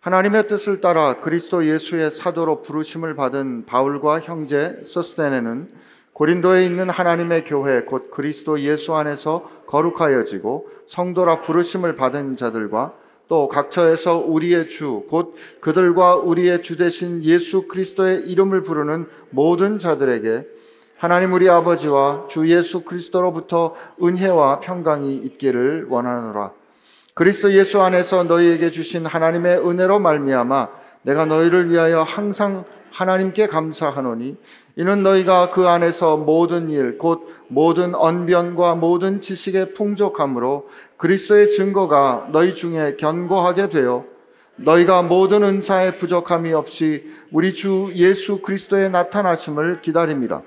하나님의 뜻을 따라 그리스도 예수의 사도로 부르심을 받은 바울과 형제 소스데네는 고린도에 있는 하나님의 교회 곧 그리스도 예수 안에서 거룩하여지고 성도라 부르심을 받은 자들과 또 각처에서 우리의 주 곧 그들과 우리의 주 되신 예수 그리스도의 이름을 부르는 모든 자들에게 하나님 우리 아버지와 주 예수 그리스도로부터 은혜와 평강이 있기를 원하노라. 그리스도 예수 안에서 너희에게 주신 하나님의 은혜로 말미암아 내가 너희를 위하여 항상 하나님께 감사하노니 이는 너희가 그 안에서 모든 일 곧 모든 언변과 모든 지식의 풍족함으로 그리스도의 증거가 너희 중에 견고하게 되어 너희가 모든 은사의 부족함이 없이 우리 주 예수 그리스도의 나타나심을 기다립니다.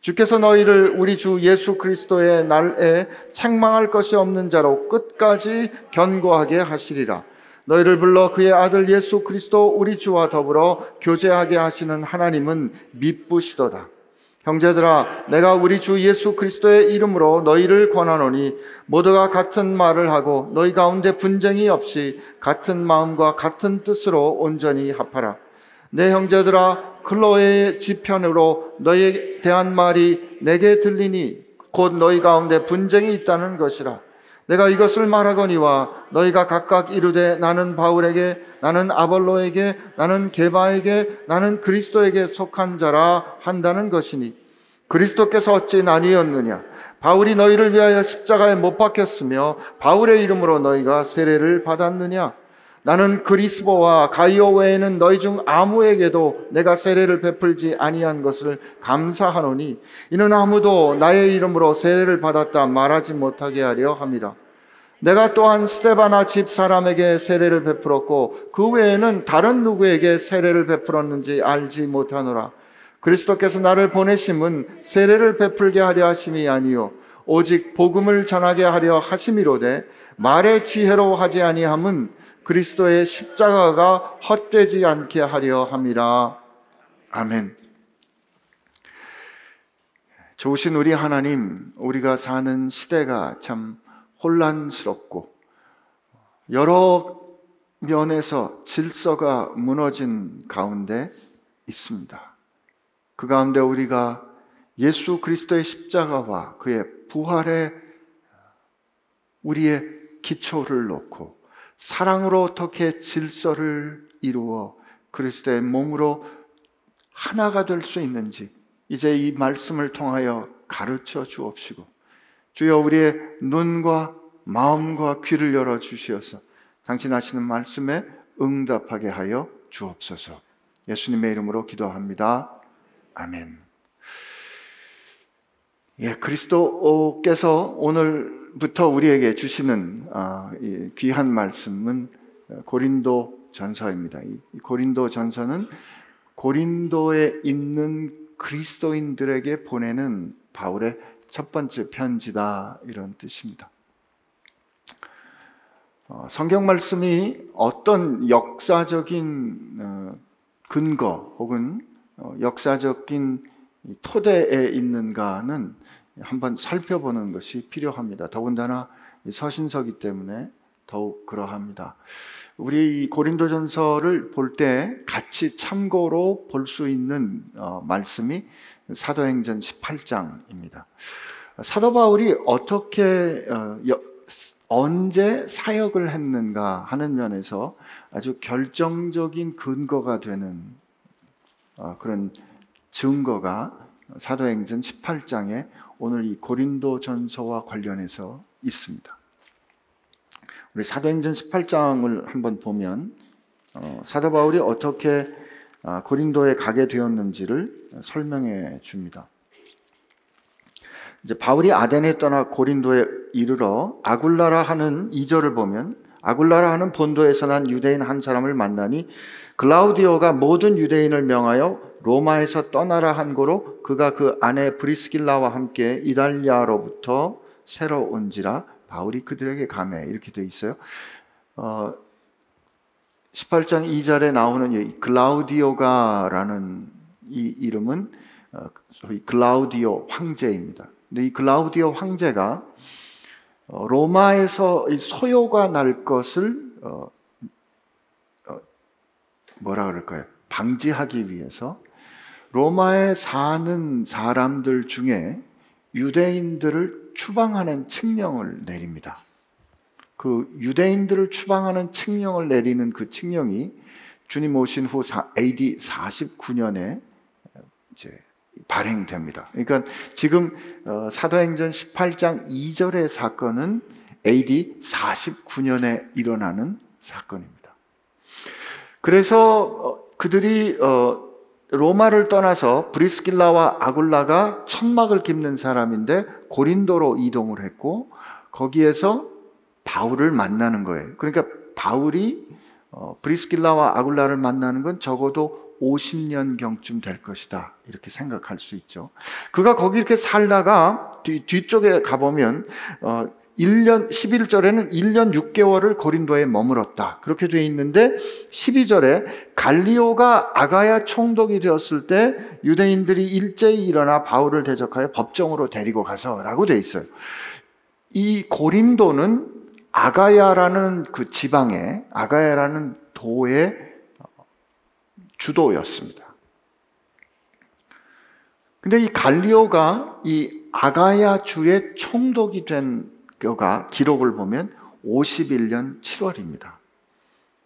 주께서 너희를 우리 주 예수 그리스도의 날에 책망할 것이 없는 자로 끝까지 견고하게 하시리라. 너희를 불러 그의 아들 예수 그리스도 우리 주와 더불어 교제하게 하시는 하나님은 미쁘시도다. 형제들아, 내가 우리 주 예수 그리스도의 이름으로 너희를 권하노니 모두가 같은 말을 하고 너희 가운데 분쟁이 없이 같은 마음과 같은 뜻으로 온전히 합하라. 내 형제들아, 클로의 지편으로 너희에 대한 말이 내게 들리니 곧 너희 가운데 분쟁이 있다는 것이라. 내가 이것을 말하거니와 너희가 각각 이르되 나는 바울에게 나는 아볼로에게 나는 게바에게 나는 그리스도에게 속한 자라 한다는 것이니. 그리스도께서 어찌 나뉘었느냐? 바울이 너희를 위하여 십자가에 못 박혔으며 바울의 이름으로 너희가 세례를 받았느냐 나는 그리스보와 가이오 외에는 너희 중 아무에게도 내가 세례를 베풀지 아니한 것을 감사하노니 이는 아무도 나의 이름으로 세례를 받았다 말하지 못하게 하려 함이라. 내가 또한 스테바나 집 사람에게 세례를 베풀었고 그 외에는 다른 누구에게 세례를 베풀었는지 알지 못하노라. 그리스도께서 나를 보내심은 세례를 베풀게 하려 하심이 아니요 오직 복음을 전하게 하려 하심이로되 말의 지혜로 하지 아니함은 그리스도의 십자가가 헛되지 않게 하려 함이라. 아멘. 좋으신 우리 하나님, 우리가 사는 시대가 참 혼란스럽고 여러 면에서 질서가 무너진 가운데 있습니다. 그 가운데 우리가 예수 그리스도의 십자가와 그의 부활에 우리의 기초를 놓고 사랑으로 어떻게 질서를 이루어 그리스도의 몸으로 하나가 될 수 있는지 이제 이 말씀을 통하여 가르쳐 주옵시고 주여 우리의 눈과 마음과 귀를 열어 주시어서 당신 하시는 말씀에 응답하게 하여 주옵소서. 예수님의 이름으로 기도합니다. 아멘. 예, 그리스도께서 오늘 부터 우리에게 주시는 아, 귀한 말씀은 고린도 전서입니다. 고린도 전서는 고린도에 있는 그리스도인들에게 보내는 바울의 첫 번째 편지다 이런 뜻입니다. 어, 성경 말씀이 어떤 역사적인 어, 근거 혹은 어, 역사적인 토대에 있는가는 한번 살펴보는 것이 필요합니다. 더군다나 서신서기 때문에 더욱 그러합니다. 우리 고린도전서를 볼 때 같이 참고로 볼 수 있는 어, 말씀이 사도행전 18장입니다. 사도 바울이 어떻게 어, 언제 사역을 했는가 하는 면에서 아주 결정적인 근거가 되는 어, 그런 증거가 사도행전 18장에 오늘 이 고린도 전서와 관련해서 있습니다. 우리 사도행전 18장을 한번 보면 어, 사도 바울이 어떻게 아, 고린도에 가게 되었는지를 설명해 줍니다. 이제 바울이 아덴에 떠나 고린도에 이르러 아굴라라 하는 이절을 보면 아굴라라 하는 본도에서 난 유대인 한 사람을 만나니 글라우디오가 모든 유대인을 명하여 로마에서 떠나라 한 거로 그가 그 아내 브리스길라와 함께 이달리아로부터 새로 온지라 바울이 그들에게 감해 이렇게 돼 있어요. 어, 18장 2절에 나오는 이 글라우디오가라는 이 이름은 어, 소위 글라우디오 황제입니다. 근데 이 글라우디오 황제가 어, 로마에서 소요가 날 것을 어, 어, 뭐라 그럴까요? 방지하기 위해서 로마에 사는 사람들 중에 유대인들을 추방하는 칙령을 내립니다. 그 유대인들을 추방하는 칙령을 내리는 그 칙령이 주님 오신 후 AD 49년에 이제 발행됩니다. 그러니까 지금 어, 사도행전 18장 2절의 사건은 AD 49년에 일어나는 사건입니다. 그래서 어, 그들이 어, 로마를 떠나서 브리스길라와 아굴라가 천막을 깁는 사람인데 고린도로 이동을 했고 거기에서 바울을 만나는 거예요. 그러니까 바울이 브리스길라와 아굴라를 만나는 건 적어도 50년 경쯤 될 것이다. 이렇게 생각할 수 있죠. 그가 거기 이렇게 살다가 뒤, 뒤쪽에 가보면, 어, 1년, 11절에는 1년 6개월을 고린도에 머물었다. 그렇게 되어 있는데 12절에 갈리오가 아가야 총독이 되었을 때 유대인들이 일제히 일어나 바울을 대적하여 법정으로 데리고 가서라고 되어 있어요. 이 고린도는 아가야라는 그 지방에, 아가야라는 도의 주도였습니다. 근데 이 갈리오가 이 아가야 주의 총독이 된 가 기록을 보면 51년 7월입니다.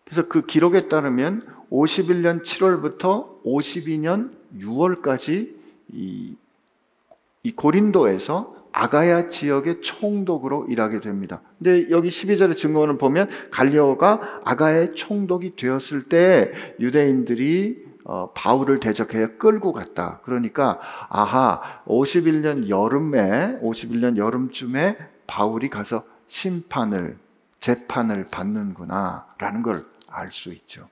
그래서 그 기록에 따르면 51년 7월부터 52년 6월까지 이, 이 고린도에서 아가야 지역의 총독으로 일하게 됩니다. 근데 여기 12절의 증거를 보면 갈리오가 아가야의 총독이 되었을 때 유대인들이 어, 바울을 대적해 끌고 갔다. 그러니까 아하 51년 여름에 51년 여름쯤에 바울이 가서 심판을 재판을 받는구나라는 걸 알 수 있죠.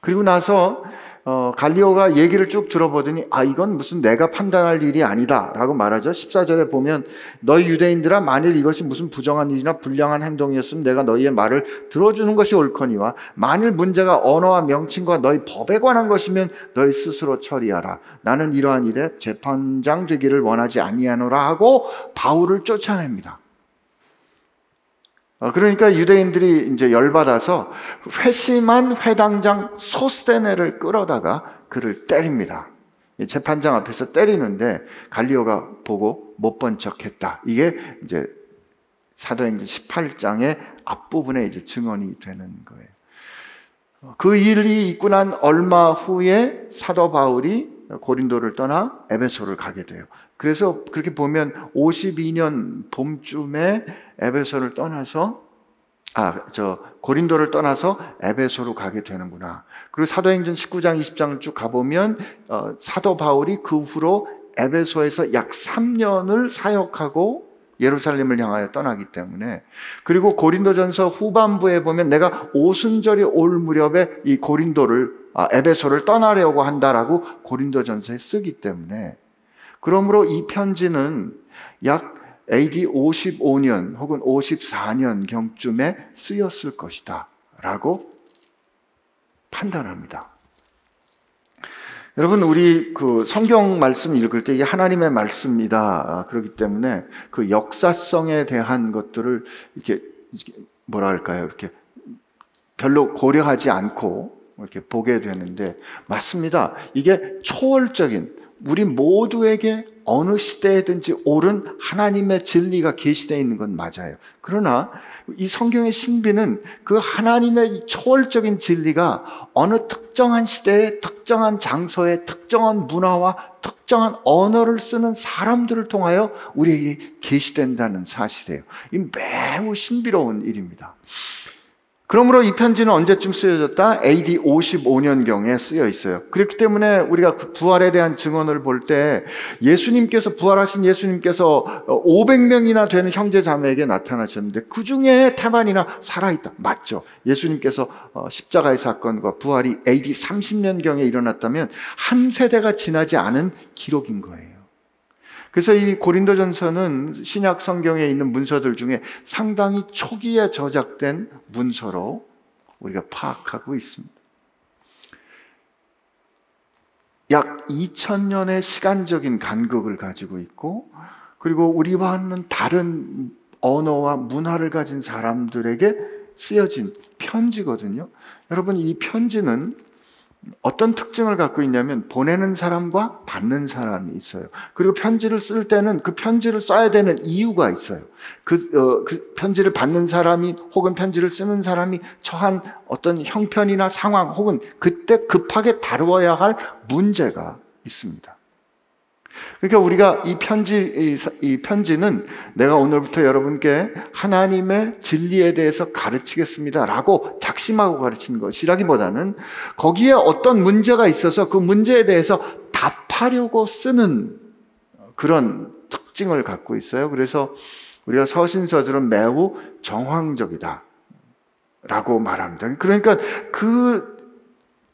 그리고 나서 어, 갈리오가 얘기를 쭉 들어보더니 아 이건 무슨 내가 판단할 일이 아니다라고 말하죠. 14절에 보면 너희 유대인들아 만일 이것이 무슨 부정한 일이나 불량한 행동이었으면 내가 너희의 말을 들어주는 것이 옳거니와 만일 문제가 언어와 명칭과 너희 법에 관한 것이면 너희 스스로 처리하라. 나는 이러한 일에 재판장 되기를 원하지 아니하노라 하고 바울을 쫓아냅니다. 어, 그러니까 유대인들이 이제 열받아서 회심한 회당장 소스테네를 끌어다가 그를 때립니다. 재판장 앞에서 때리는데 갈리오가 보고 못 본 척했다. 이게 이제 사도행전 18장의 앞부분에 이제 증언이 되는 거예요. 어, 그 일이 있고 난 얼마 후에 사도 바울이 고린도를 떠나 에베소를 가게 돼요. 그래서 그렇게 보면 52년 봄쯤에 에베소를 떠나서 아, 저 고린도를 떠나서 에베소로 가게 되는구나. 그리고 사도행전 19장 20장을 쭉 가보면 어, 사도 바울이 그 후로 에베소에서 약 3년을 사역하고 예루살렘을 향하여 떠나기 때문에 그리고 고린도전서 후반부에 보면 내가 오순절이 올 무렵에 이 고린도를 아, 에베소를 떠나려고 한다라고 고린도전서에 쓰기 때문에 그러므로 이 편지는 약 AD 55년 혹은 54년 경쯤에 쓰였을 것이다. 라고 판단합니다. 여러분, 우리 그 성경 말씀 읽을 때 이게 하나님의 말씀이다. 아, 그렇기 때문에 그 역사성에 대한 것들을 이렇게 뭐라 할까요? 이렇게 별로 고려하지 않고 이렇게 보게 되는데 맞습니다. 이게 초월적인 우리 모두에게 어느 시대에든지 옳은 하나님의 진리가 계시되어 있는 건 맞아요. 그러나 이 성경의 신비는 그 하나님의 초월적인 진리가 어느 특정한 시대에 특정한 장소에 특정한 문화와 특정한 언어를 쓰는 사람들을 통하여 우리에게 계시된다는 사실이에요. 이 매우 신비로운 일입니다. 그러므로 이 편지는 언제쯤 쓰여졌다? AD 55년경에 쓰여 있어요. 그렇기 때문에 우리가 그 부활에 대한 증언을 볼 때 예수님께서 부활하신 예수님께서 500명이나 되는 형제 자매에게 나타나셨는데 그 중에 태반이나 살아있다. 맞죠. 예수님께서 어, 십자가의 사건과 부활이 AD 30년경에 일어났다면 한 세대가 지나지 않은 기록인 거예요. 그래서 이 고린도전서는 신약 성경에 있는 문서들 중에 상당히 초기에 저작된 문서로 우리가 파악하고 있습니다. 약 2000년의 시간적인 간극을 가지고 있고 그리고 우리와는 다른 언어와 문화를 가진 사람들에게 쓰여진 편지거든요. 여러분 이 편지는 어떤 특징을 갖고 있냐면 보내는 사람과 받는 사람이 있어요. 그리고 편지를 쓸 때는 그 편지를 써야 되는 이유가 있어요. 그, 어, 그 편지를 받는 사람이 혹은 편지를 쓰는 사람이 처한 어떤 형편이나 상황 혹은 그때 급하게 다루어야 할 문제가 있습니다. 그러니까 우리가 이 편지, 이, 편지는 내가 오늘부터 여러분께 하나님의 진리에 대해서 가르치겠습니다. 라고 작심하고 가르치는 것이라기보다는 거기에 어떤 문제가 있어서 그 문제에 대해서 답하려고 쓰는 그런 특징을 갖고 있어요. 그래서 우리가 서신서들은 매우 정황적이다. 라고 말합니다. 그러니까 그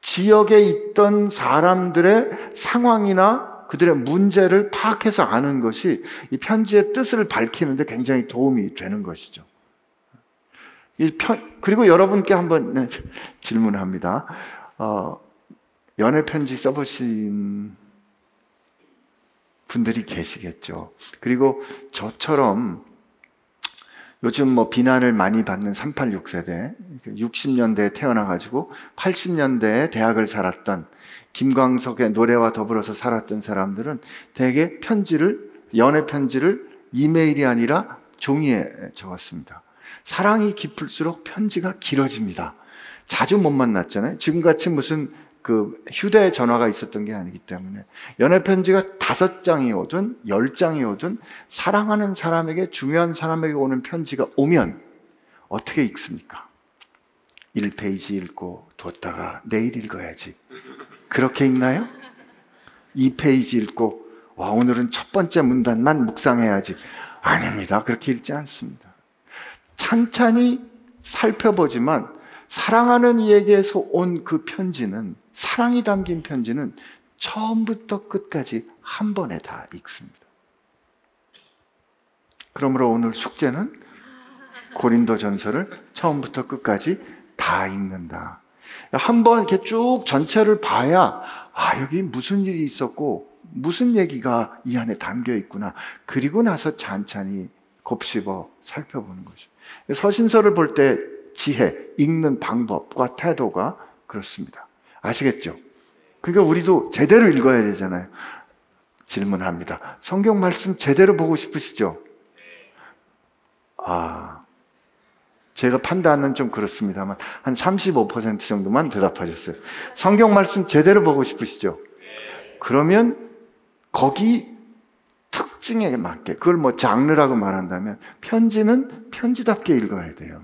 지역에 있던 사람들의 상황이나 그들의 문제를 파악해서 아는 것이 이 편지의 뜻을 밝히는데 굉장히 도움이 되는 것이죠. 이 편, 그리고 여러분께 한번 네, 질문합니다. 어, 연애 편지 써보신 분들이 계시겠죠. 그리고 저처럼 요즘 뭐 비난을 많이 받는 386 세대, 60년대에 태어나가지고 80년대에 대학을 살았던 김광석의 노래와 더불어서 살았던 사람들은 대개 편지를, 연애 편지를 이메일이 아니라 종이에 적었습니다. 사랑이 깊을수록 편지가 길어집니다. 자주 못 만났잖아요. 지금같이 무슨 그 휴대 전화가 있었던 게 아니기 때문에 연애 편지가 다섯 장이 오든 열 장이 오든 사랑하는 사람에게 중요한 사람에게 오는 편지가 오면 어떻게 읽습니까? 1페이지 읽고 뒀다가 내일 읽어야지. 그렇게 읽나요? 2페이지 읽고 와 오늘은 첫 번째 문단만 묵상해야지. 아닙니다. 그렇게 읽지 않습니다. 찬찬히 살펴보지만 사랑하는 이에게서 온 그 편지는 사랑이 담긴 편지는 처음부터 끝까지 한 번에 다 읽습니다. 그러므로 오늘 숙제는 고린도 전설을 처음부터 끝까지 다 읽는다. 한 번 이렇게 쭉 전체를 봐야 아 여기 무슨 일이 있었고 무슨 얘기가 이 안에 담겨 있구나. 그리고 나서 찬찬히 곱씹어 살펴보는 거죠. 서신서를 볼 때 지혜, 읽는 방법과 태도가 그렇습니다. 아시겠죠? 그러니까 우리도 제대로 읽어야 되잖아요. 질문합니다. 성경 말씀 제대로 보고 싶으시죠? 아, 제가 판단은 좀 그렇습니다만 한 35% 정도만 대답하셨어요. 성경 말씀 제대로 보고 싶으시죠? 그러면 거기 특징에 맞게 그걸 뭐 장르라고 말한다면 편지는 편지답게 읽어야 돼요.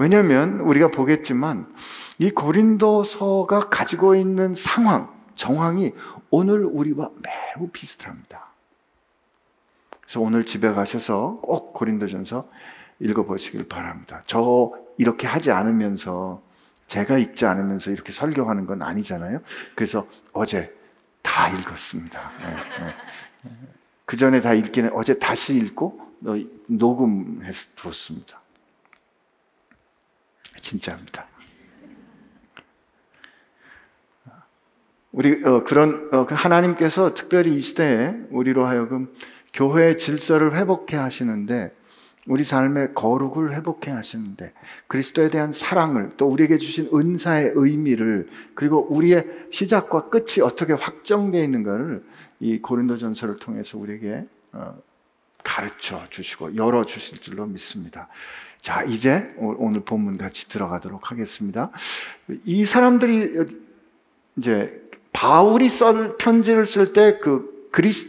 왜냐하면 우리가 보겠지만 이 고린도서가 가지고 있는 상황, 정황이 오늘 우리와 매우 비슷합니다. 그래서 오늘 집에 가셔서 꼭 고린도전서 읽어보시길 바랍니다. 저 이렇게 하지 않으면서 제가 읽지 않으면서 이렇게 설교하는 건 아니잖아요. 그래서 어제 다 읽었습니다. 네, 네. 그 전에 다 읽기는 어제 다시 읽고 녹음해서 두었습니다. 진짜입니다. 우리 어, 그런 어, 그 하나님께서 특별히 이 시대에 우리로 하여금 교회의 질서를 회복해 하시는데 우리 삶의 거룩을 회복해 하시는데 그리스도에 대한 사랑을 또 우리에게 주신 은사의 의미를 그리고 우리의 시작과 끝이 어떻게 확정되어 있는가를 이 고린도전서를 통해서 우리에게 어, 가르쳐 주시고 열어 주실 줄로 믿습니다. 자, 이제 오늘 본문 같이 들어가도록 하겠습니다. 이 사람들이 이제 바울이 썰 편지를 쓸 때 그 그리스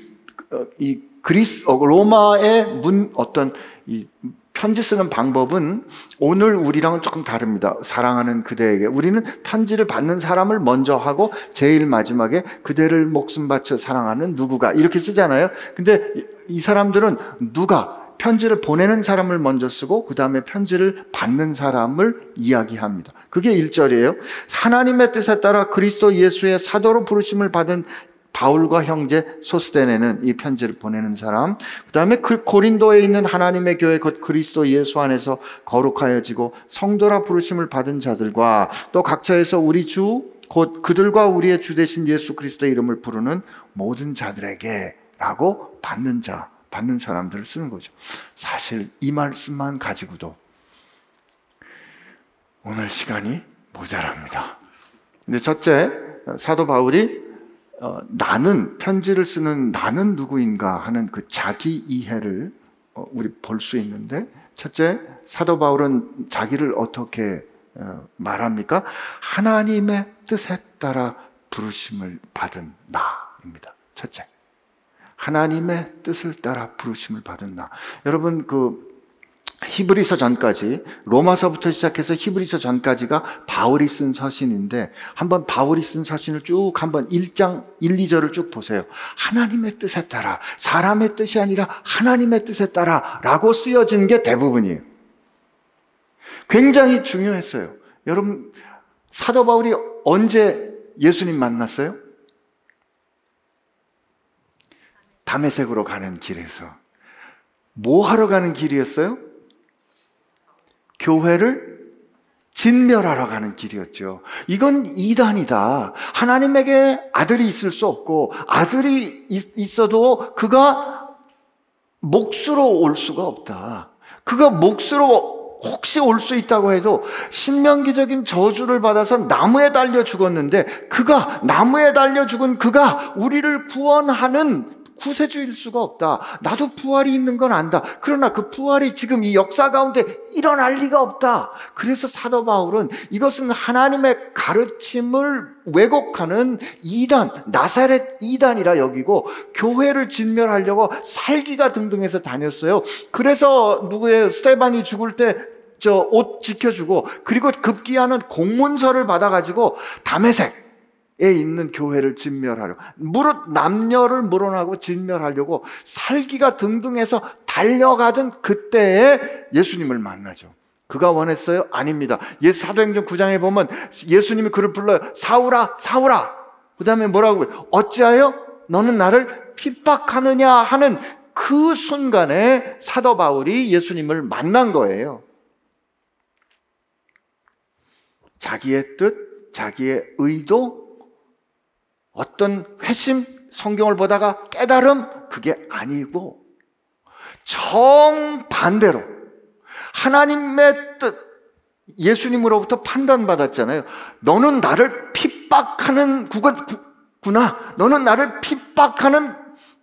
어, 이 그리스 어, 로마의 문 어떤 이 편지 쓰는 방법은 오늘 우리랑은 조금 다릅니다. 사랑하는 그대에게 우리는 편지를 받는 사람을 먼저 하고 제일 마지막에 그대를 목숨 바쳐 사랑하는 누구가 이렇게 쓰잖아요. 근데 이 사람들은 누가 편지를 보내는 사람을 먼저 쓰고 그 다음에 편지를 받는 사람을 이야기합니다. 그게 1절이에요. 하나님의 뜻에 따라 그리스도 예수의 사도로 부르심을 받은 바울과 형제 소스데네는 이 편지를 보내는 사람. 그 다음에 그 고린도에 있는 하나님의 교회 곧 그리스도 예수 안에서 거룩하여지고 성도라 부르심을 받은 자들과 또 각처에서 우리 주 곧 그들과 우리의 주 대신 예수 그리스도의 이름을 부르는 모든 자들에게라고 받는 자. 받는 사람들을 쓰는 거죠. 사실 이 말씀만 가지고도 오늘 시간이 모자랍니다. 근데 첫째, 사도 바울이 어, 나는 편지를 쓰는 나는 누구인가 하는 그 자기 이해를 어, 우리 볼 수 있는데 첫째 사도 바울은 자기를 어떻게 어, 말합니까? 하나님의 뜻에 따라 부르심을 받은 나입니다. 첫째. 하나님의 뜻을 따라 부르심을 받은 나. 여러분 그 히브리서 전까지 로마서부터 시작해서 히브리서 전까지가 바울이 쓴 서신인데 한번 바울이 쓴 서신을 쭉 한번 1장 1, 2절을 쭉 보세요. 하나님의 뜻에 따라 사람의 뜻이 아니라 하나님의 뜻에 따라라고 쓰여진 게 대부분이에요. 굉장히 중요했어요. 여러분 사도 바울이 언제 예수님 만났어요? 담에색으로 가는 길에서 뭐 하러 가는 길이었어요? 교회를 진멸하러 가는 길이었죠. 이건 이단이다. 하나님에게 아들이 있을 수 없고 아들이 있어도 그가 몫으로 올 수가 없다. 그가 몫으로 혹시 올 수 있다고 해도 신명기적인 저주를 받아서 나무에 달려 죽었는데 그가 나무에 달려 죽은 그가 우리를 구원하는 구세주일 수가 없다. 나도 부활이 있는 건 안다. 그러나 그 부활이 지금 이 역사 가운데 일어날 리가 없다. 그래서 사도 바울은 이것은 하나님의 가르침을 왜곡하는 이단, 나사렛 이단이라 여기고 교회를 진멸하려고 살기가 등등해서 다녔어요. 그래서 누구의 스테반이 죽을 때 저옷 지켜주고 그리고 급기야는 공문서를 받아가지고 담에색 에 있는 교회를 진멸하려 무릇 남녀를 물어나고 진멸하려고 살기가 등등해서 달려가던 그때에 예수님을 만나죠. 그가 원했어요? 아닙니다. 예 사도행전 9장에 보면 예수님이 그를 불러요. 사울아, 사울아. 그 다음에 뭐라고 어찌하여 너는 나를 핍박하느냐 하는 그 순간에 사도 바울이 예수님을 만난 거예요. 자기의 뜻, 자기의 의도, 어떤 회심, 성경을 보다가 깨달음, 그게 아니고, 정반대로, 하나님의 뜻, 예수님으로부터 판단받았잖아요. 너는 나를 핍박하는 구나. 너는 나를 핍박하는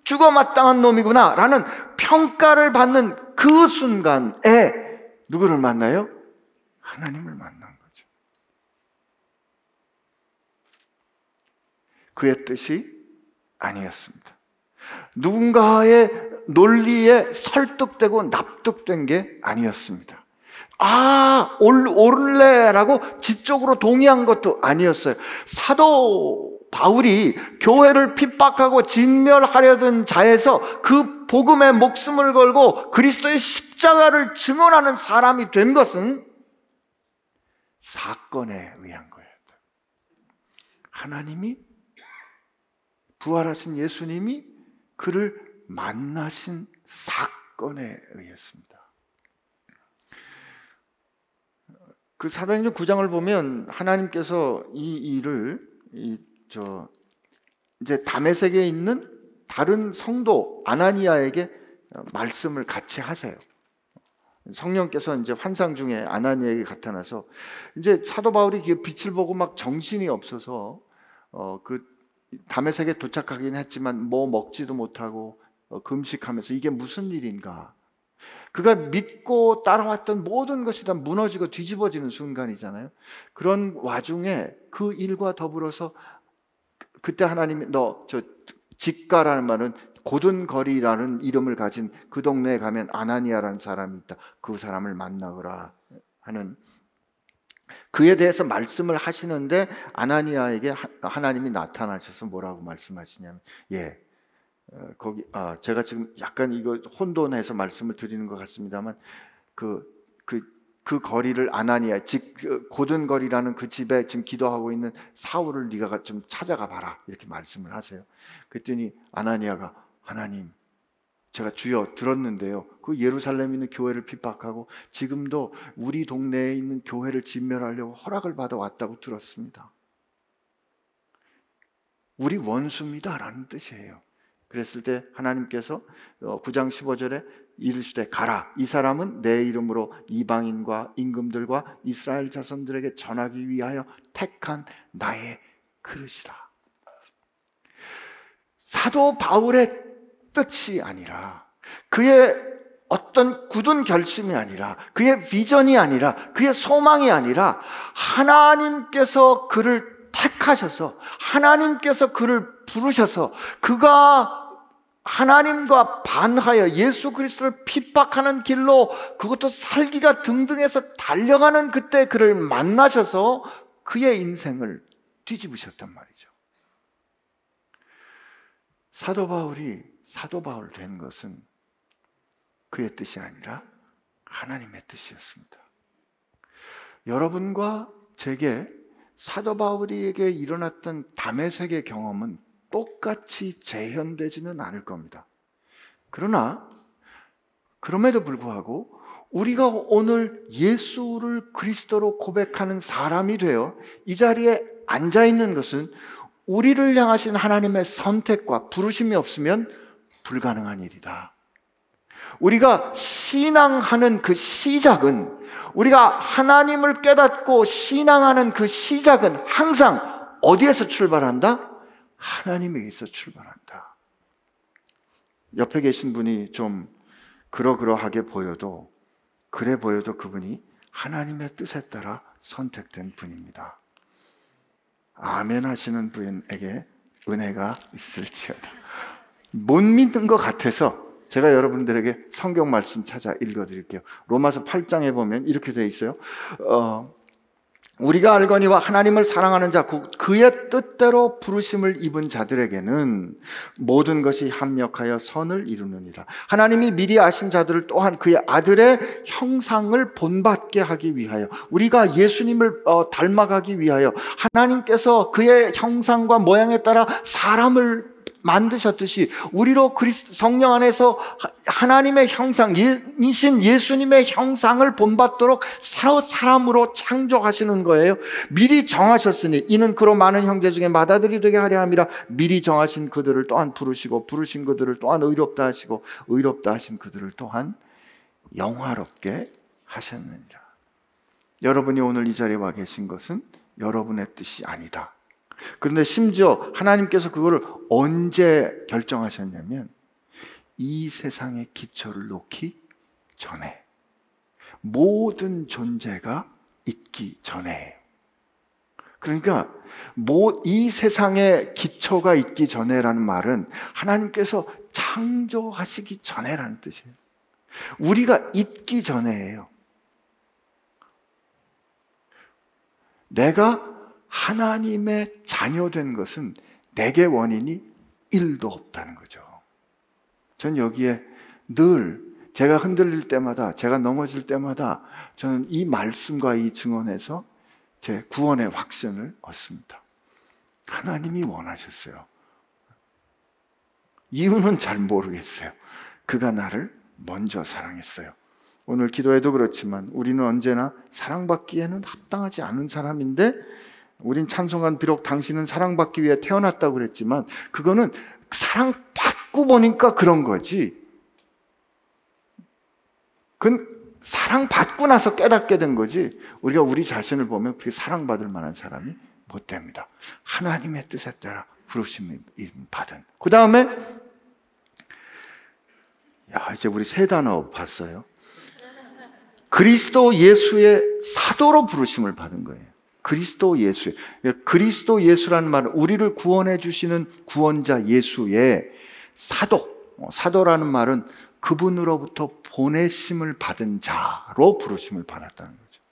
죽어 마땅한 놈이구나. 라는 평가를 받는 그 순간에 누구를 만나요? 하나님을 만나요. 그의 뜻이 아니었습니다. 누군가의 논리에 설득되고 납득된 게 아니었습니다. 아, 옳래라고 지적으로 동의한 것도 아니었어요. 사도 바울이 교회를 핍박하고 진멸하려던 자에서 그 복음의 목숨을 걸고 그리스도의 십자가를 증언하는 사람이 된 것은 사건에 의한 거예요. 하나님이 부활하신 예수님이 그를 만나신 사건에 의했습니다. 그 사도행전 9장을 보면 하나님께서 이 일을 이 저 이제 담에색에 있는 다른 성도 아나니아에게 말씀을 같이 하세요. 성령께서 이제 환상 중에 아나니아에게 나타나서 이제 사도 바울이 그 빛을 보고 막 정신이 없어서 어 그 담에색에 도착하긴 했지만 뭐 먹지도 못하고 어, 금식하면서 이게 무슨 일인가? 그가 믿고 따라왔던 모든 것이 다 무너지고 뒤집어지는 순간이잖아요. 그런 와중에 그 일과 더불어서 그때 하나님이 너 저 직가라는 말은 고든 거리라는 이름을 가진 그 동네에 가면 아나니아라는 사람이 있다. 그 사람을 만나거라 하는 그에 대해서 말씀을 하시는데 아나니아에게 하나님이 나타나셔서 뭐라고 말씀하시냐면 예 어, 거기 아 제가 지금 약간 이거 혼돈해서 말씀을 드리는 것 같습니다만 그 그, 그 거리를 아나니아 즉그 고든 거리라는 그 집에 지금 기도하고 있는 사울을 네가 좀 찾아가 봐라 이렇게 말씀을 하세요. 그랬더니 아나니아가 하나님 제가 주여 들었는데요. 그 예루살렘에 있는 교회를 핍박하고 지금도 우리 동네에 있는 교회를 진멸하려고 허락을 받아 왔다고 들었습니다. 우리 원수입니다라는 뜻이에요. 그랬을 때 하나님께서 9장 어, 15절에 이르시되 가라 이 사람은 내 이름으로 이방인과 임금들과 이스라엘 자손들에게 전하기 위하여 택한 나의 그릇이라 사도 바울의 뜻이 아니라 그의 어떤 굳은 결심이 아니라 그의 비전이 아니라 그의 소망이 아니라 하나님께서 그를 택하셔서 하나님께서 그를 부르셔서 그가 하나님과 반하여 예수 그리스도를 핍박하는 길로 그것도 살기가 등등해서 달려가는 그때 그를 만나셔서 그의 인생을 뒤집으셨단 말이죠. 사도 바울이 사도 바울 된 것은 그의 뜻이 아니라 하나님의 뜻이었습니다. 여러분과 제게 사도 바울에게 일어났던 담의 세계 경험은 똑같이 재현되지는 않을 겁니다. 그러나 그럼에도 불구하고 우리가 오늘 예수를 그리스도로 고백하는 사람이 되어 이 자리에 앉아 있는 것은 우리를 향하신 하나님의 선택과 부르심이 없으면 불가능한 일이다. 우리가 신앙하는 그 시작은 우리가 하나님을 깨닫고 신앙하는 그 시작은 항상 어디에서 출발한다? 하나님에게서 출발한다. 옆에 계신 분이 좀 그러그러하게 보여도 그래 보여도 그분이 하나님의 뜻에 따라 선택된 분입니다. 아멘 하시는 분에게 은혜가 있을지어다. 못 믿는 것 같아서 제가 여러분들에게 성경 말씀 찾아 읽어 드릴게요. 로마서 8장에 보면 이렇게 되어 있어요. 어, 우리가 알거니와 하나님을 사랑하는 자, 그의 뜻대로 부르심을 입은 자들에게는 모든 것이 합력하여 선을 이루느니라. 하나님이 미리 아신 자들을 또한 그의 아들의 형상을 본받게 하기 위하여, 우리가 예수님을 어, 닮아가기 위하여, 하나님께서 그의 형상과 모양에 따라 사람을 만드셨듯이 우리로 그리스도 성령 안에서 하나님의 형상이신 예수님의 형상을 본받도록 서로 사람으로 창조하시는 거예요. 미리 정하셨으니 이는 그로 많은 형제 중에 맏아들이 되게 하려 함이라 미리 정하신 그들을 또한 부르시고 부르신 그들을 또한 의롭다 하시고 의롭다 하신 그들을 또한 영화롭게 하셨느니라. 여러분이 오늘 이 자리에 와 계신 것은 여러분의 뜻이 아니다. 그런데 심지어 하나님께서 그거를 언제 결정하셨냐면 이 세상의 기초를 놓기 전에 모든 존재가 있기 전에 그러니까 이 세상의 기초가 있기 전에라는 말은 하나님께서 창조하시기 전에라는 뜻이에요. 우리가 있기 전에예요. 내가 하나님의 자녀된 것은 내게 원인이 1도 없다는 거죠. 전 여기에 늘 제가 흔들릴 때마다, 제가 넘어질 때마다 저는 이 말씀과 이 증언에서 제 구원의 확신을 얻습니다. 하나님이 원하셨어요. 이유는 잘 모르겠어요. 그가 나를 먼저 사랑했어요. 오늘 기도에도 그렇지만 우리는 언제나 사랑받기에는 합당하지 않은 사람인데 우린 찬송한 비록 당신은 사랑받기 위해 태어났다고 그랬지만 그거는 사랑받고 보니까 그런 거지. 그건 사랑받고 나서 깨닫게 된 거지. 우리가 우리 자신을 보면 그렇게 사랑받을 만한 사람이 못 됩니다. 하나님의 뜻에 따라 부르심을 받은. 그 다음에 야 이제 우리 세 단어 봤어요. 그리스도 예수의 사도로 부르심을 받은 거예요. 그리스도 예수. 그리스도 예수라는 말은 우리를 구원해 주시는 구원자 예수의 사도. 어, 사도라는 말은 그분으로부터 보내심을 받은 자로 부르심을 받았다는 거죠.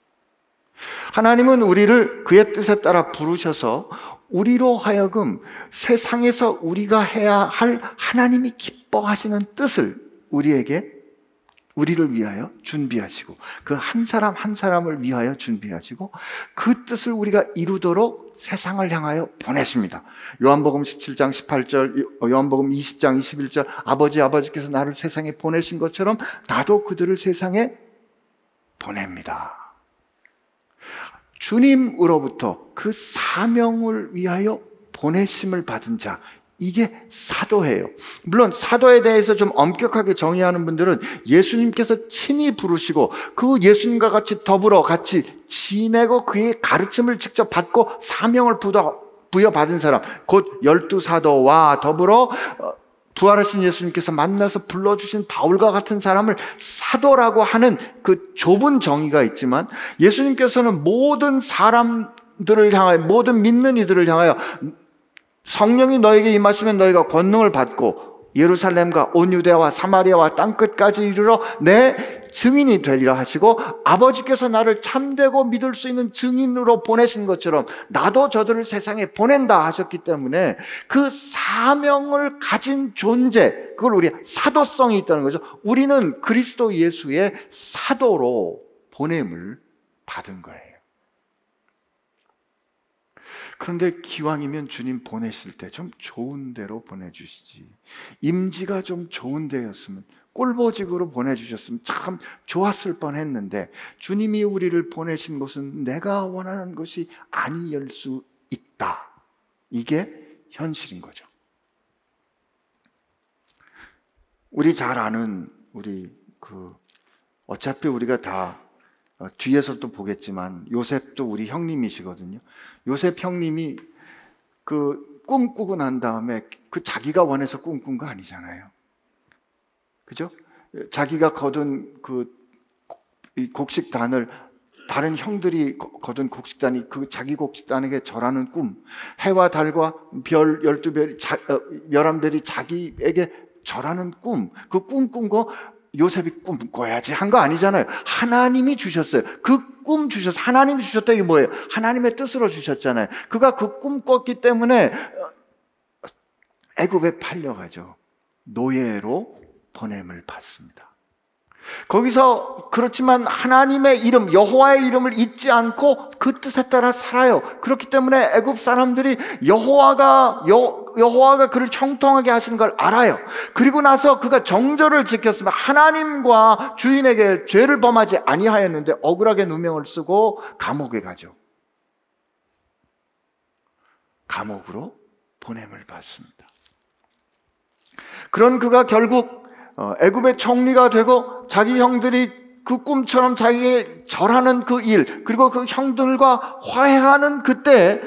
하나님은 우리를 그의 뜻에 따라 부르셔서 우리로 하여금 세상에서 우리가 해야 할 하나님이 기뻐하시는 뜻을 우리에게 우리를 위하여 준비하시고 그 한 사람 한 사람을 위하여 준비하시고 그 뜻을 우리가 이루도록 세상을 향하여 보내십니다. 요한복음 17장 18절, 요한복음 20장 21절 아버지 아버지께서 나를 세상에 보내신 것처럼 나도 그들을 세상에 보냅니다. 주님으로부터 그 사명을 위하여 보내심을 받은 자 이게 사도예요. 물론 사도에 대해서 좀 엄격하게 정의하는 분들은 예수님께서 친히 부르시고 그 예수님과 같이 더불어 같이 지내고 그의 가르침을 직접 받고 사명을 부여받은 사람, 곧 열두 사도와 더불어 어, 부활하신 예수님께서 만나서 불러주신 바울과 같은 사람을 사도라고 하는 그 좁은 정의가 있지만 예수님께서는 모든 사람들을 향하여 모든 믿는 이들을 향하여 성령이 너에게 임하시면 너희가 권능을 받고 예루살렘과 온 유대와 사마리아와 땅 끝까지 이르러 내 증인이 되리라 하시고 아버지께서 나를 참되고 믿을 수 있는 증인으로 보내신 것처럼 나도 저들을 세상에 보낸다 하셨기 때문에 그 사명을 가진 존재 그걸 우리 사도성이 있다는 거죠. 우리는 그리스도 예수의 사도로 보냄을 받은 거예요. 그런데 기왕이면 주님 보내실 때 좀 좋은 데로 보내주시지. 임지가 좀 좋은 데였으면 꿀보직으로 보내주셨으면 참 좋았을 뻔했는데 주님이 우리를 보내신 곳은 내가 원하는 것이 아니일 수 있다. 이게 현실인 거죠. 우리 잘 아는 우리 그 어차피 우리가 다 어, 뒤에서 또 보겠지만 요셉도 우리 형님이시거든요. 요셉 형님이 그 꿈꾸고 난 다음에 그 자기가 원해서 꿈꾼 거 아니잖아요. 그죠? 자기가 거둔 그 곡식단을 다른 형들이 거둔 곡식단이 그 자기 곡식단에게 절하는 꿈, 해와 달과 별 열두 별이 어, 열한 별이 자기에게 절하는 꿈, 그 꿈 꾼 거 요셉이 꿈 꿔야지 한 거 아니잖아요. 하나님이 주셨어요. 그 꿈 주셔서 하나님이 주셨다 이게 뭐예요? 하나님의 뜻으로 주셨잖아요. 그가 그 꿈 꿨기 때문에 어, 애굽에 팔려가죠. 노예로 보냄을 받습니다. 거기서 그렇지만 하나님의 이름 여호와의 이름을 잊지 않고 그 뜻에 따라 살아요. 그렇기 때문에 애굽 사람들이 여호와가 여, 여호와가 그를 청통하게 하시는 걸 알아요. 그리고 나서 그가 정절을 지켰으면 하나님과 주인에게 죄를 범하지 아니하였는데 억울하게 누명을 쓰고 감옥에 가죠. 감옥으로 보냄을 받습니다. 그런 그가 결국 어, 애굽의 총리가 되고 자기 형들이 그 꿈처럼 자기의 절하는 그 일, 그리고 그 형들과 화해하는 그때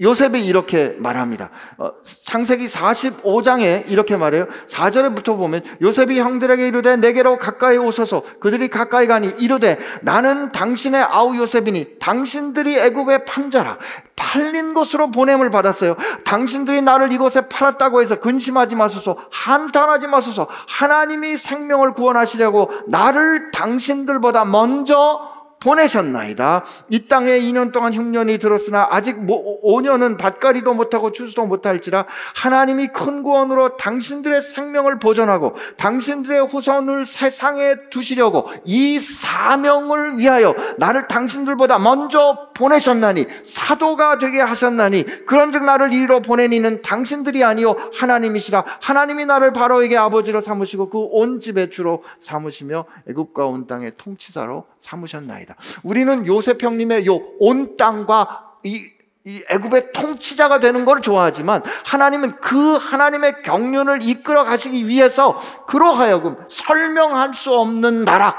요셉이 이렇게 말합니다. 어, 창세기 45장에 이렇게 말해요. 4절에부터 보면 요셉이 형들에게 이르되 내게로 가까이 오소서 그들이 가까이 가니 이르되 나는 당신의 아우 요셉이니 당신들이 애굽의 판자라 팔린 곳으로 보냄을 받았어요. 당신들이 나를 이곳에 팔았다고 해서 근심하지 마소서 한탄하지 마소서 하나님이 생명을 구원하시려고 나를 당신들보다 먼저 보내셨나이다. 이 땅에 2년 동안 흉년이 들었으나 아직 5년은 뭐 밭가리도 못하고 추수도 못할지라 하나님이 큰 구원으로 당신들의 생명을 보존하고 당신들의 후손을 세상에 두시려고 이 사명을 위하여 나를 당신들보다 먼저 보내셨나니 사도가 되게 하셨나니 그런즉 나를 이리로 보내니는 당신들이 아니요 하나님이시라 하나님이 나를 바로에게 아버지로 삼으시고 그 온 집의 주로 삼으시며 애굽과 온 땅의 통치자로 삼으셨나이다. 있습니다. 우리는 요셉 형님의 요 온 땅과 이, 이 애굽의 통치자가 되는 걸 좋아하지만 하나님은 그 하나님의 경륜을 이끌어 가시기 위해서 그러하여금 설명할 수 없는 나라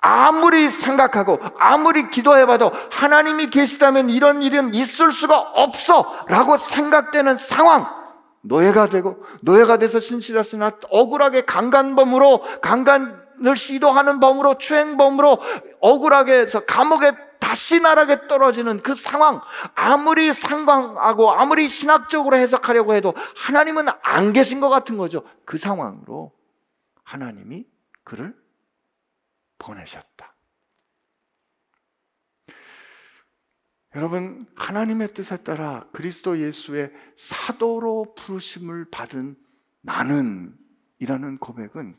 아무리 생각하고 아무리 기도해봐도 하나님이 계시다면 이런 일은 있을 수가 없어 라고 생각되는 상황 노예가 되고 노예가 돼서 신실했으나 억울하게 강간범으로 강간 늘 시도하는 범으로 추행범으로 억울하게 해서 감옥에 다시 나락에 떨어지는 그 상황 아무리 상관하고 아무리 신학적으로 해석하려고 해도 하나님은 안 계신 것 같은 거죠. 그 상황으로 하나님이 그를 보내셨다. 여러분 하나님의 뜻에 따라 그리스도 예수의 사도로 부르심을 받은 나는 이라는 고백은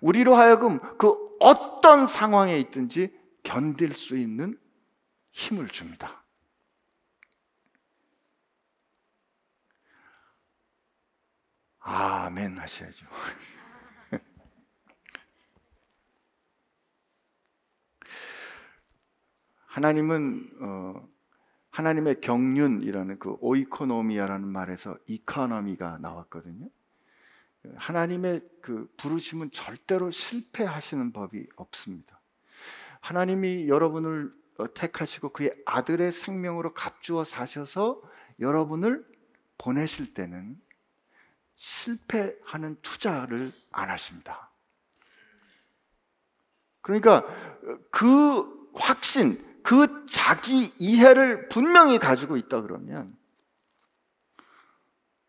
우리로 하여금 그 어떤 상황에 있든지 견딜 수 있는 힘을 줍니다. 아멘 하셔야죠. 하나님은 어, 하나님의 경륜이라는 그 오이코노미아라는 말에서 이코노미가 나왔거든요. 하나님의 그 부르심은 절대로 실패하시는 법이 없습니다. 하나님이 여러분을 어, 택하시고 그의 아들의 생명으로 값주어 사셔서 여러분을 보내실 때는 실패하는 투자를 안 하십니다. 그러니까 그 확신, 그 자기 이해를 분명히 가지고 있다 그러면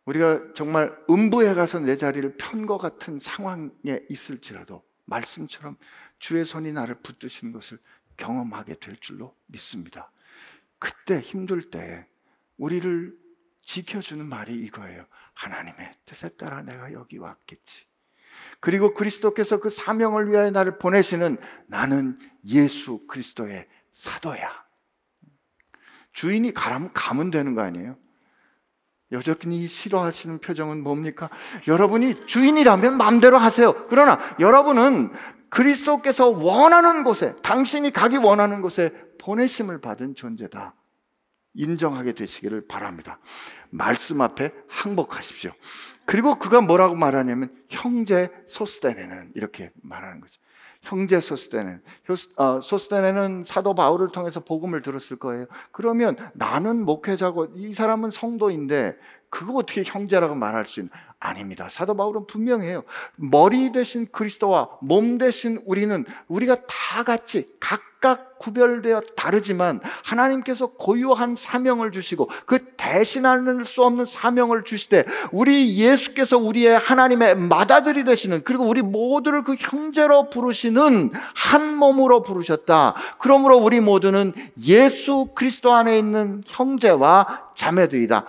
우리가 정말 음부에 가서 내 자리를 편 것 같은 상황에 있을지라도 말씀처럼 주의 손이 나를 붙드시는 것을 경험하게 될 줄로 믿습니다. 그때 힘들 때 우리를 지켜주는 말이 이거예요. 하나님의 뜻에 따라 내가 여기 왔겠지. 그리고 그리스도께서 그 사명을 위하여 나를 보내시는 나는 예수 그리스도의 사도야. 주인이 가라면 가면 되는 거 아니에요? 여전히 싫어하시는 표정은 뭡니까? 여러분이 주인이라면 마음대로 하세요. 그러나 여러분은 그리스도께서 원하는 곳에, 당신이 가기 원하는 곳에 보내심을 받은 존재다. 인정하게 되시기를 바랍니다. 말씀 앞에 항복하십시오. 그리고 그가 뭐라고 말하냐면 형제 소스테네는 이렇게 말하는 거죠. 형제 소스테네. 어, 소스테네는 사도 바울을 통해서 복음을 들었을 거예요. 그러면 나는 목회자고 이 사람은 성도인데 그거 어떻게 형제라고 말할 수 있는? 아닙니다. 사도 바울은 분명해요. 머리 대신 그리스도와 몸 대신 우리는 우리가 다 같이 각각 구별되어 다르지만 하나님께서 고유한 사명을 주시고 그 대신할 수 없는 사명을 주시되 우리 예수께서 우리의 하나님의 맏아들이 되시는 그리고 우리 모두를 그 형제로 부르시는 한 몸으로 부르셨다. 그러므로 우리 모두는 예수 그리스도 안에 있는 형제와 자매들이다.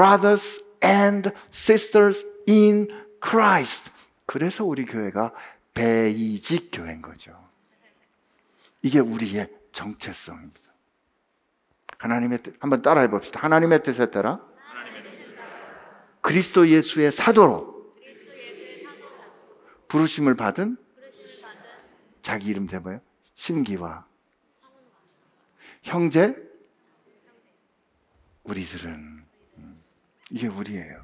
Brothers and sisters in Christ. 그래서 우리 교회가 베이직 교회인 거죠. 이게 우리의 정체성입니다. 하나님의 뜻, 한번 따라해 봅시다. 하나님의 뜻에 따라 그리스도 예수의 사도로 부르심을 받은 자기 이름 대봐요. 신기와 형제 우리들은 이게 우리예요.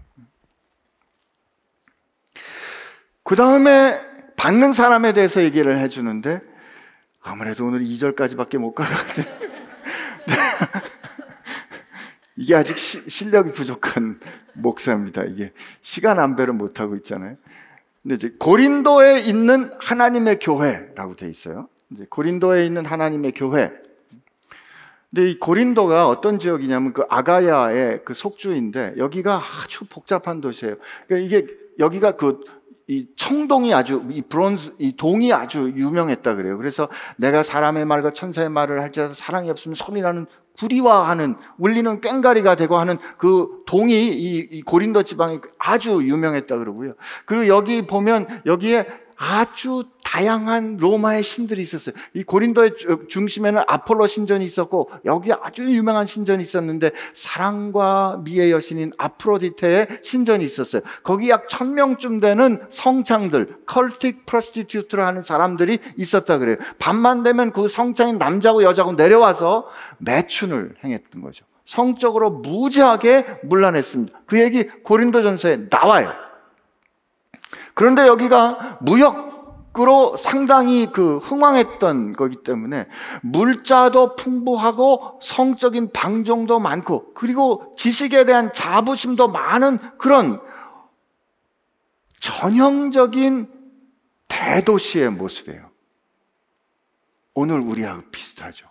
그 다음에 받는 사람에 대해서 얘기를 해주는데 아무래도 오늘 2절까지밖에 못 갈 것 같아요. 이게 아직 시, 실력이 부족한 목사입니다. 이게 시간 안배를 못하고 있잖아요. 근데 이제 고린도에 있는 하나님의 교회라고 돼 있어요. 이제 고린도에 있는 하나님의 교회. 근데 이 고린도가 어떤 지역이냐면 그 아가야의 그 속주인데 여기가 아주 복잡한 도시예요. 그러니까 이게 여기가 그 이 청동이 아주 이 브론즈 이 동이 아주 유명했다 그래요. 그래서 내가 사람의 말과 천사의 말을 할지라도 사랑이 없으면 소리나는 구리화하는 울리는 꽹가리가 되고 하는 그 동이 이, 이 고린도 지방이 아주 유명했다 그러고요. 그리고 여기 보면 여기에 아주 다양한 로마의 신들이 있었어요. 이 고린도의 중심에는 아폴로 신전이 있었고 여기 아주 유명한 신전이 있었는데 사랑과 미의 여신인 아프로디테의 신전이 있었어요. 거기 약 천명쯤 되는 성창들, 컬틱 프로스티튜트를 하는 사람들이 있었다 그래요. 밤만 되면 그 성창인 남자고 여자고 내려와서 매춘을 행했던 거죠. 성적으로 무지하게 문란했습니다. 그 얘기 고린도전서에 나와요. 그런데 여기가 무역으로 상당히 그 흥왕했던 거기 때문에 물자도 풍부하고 성적인 방종도 많고 그리고 지식에 대한 자부심도 많은 그런 전형적인 대도시의 모습이에요. 오늘 우리하고 비슷하죠.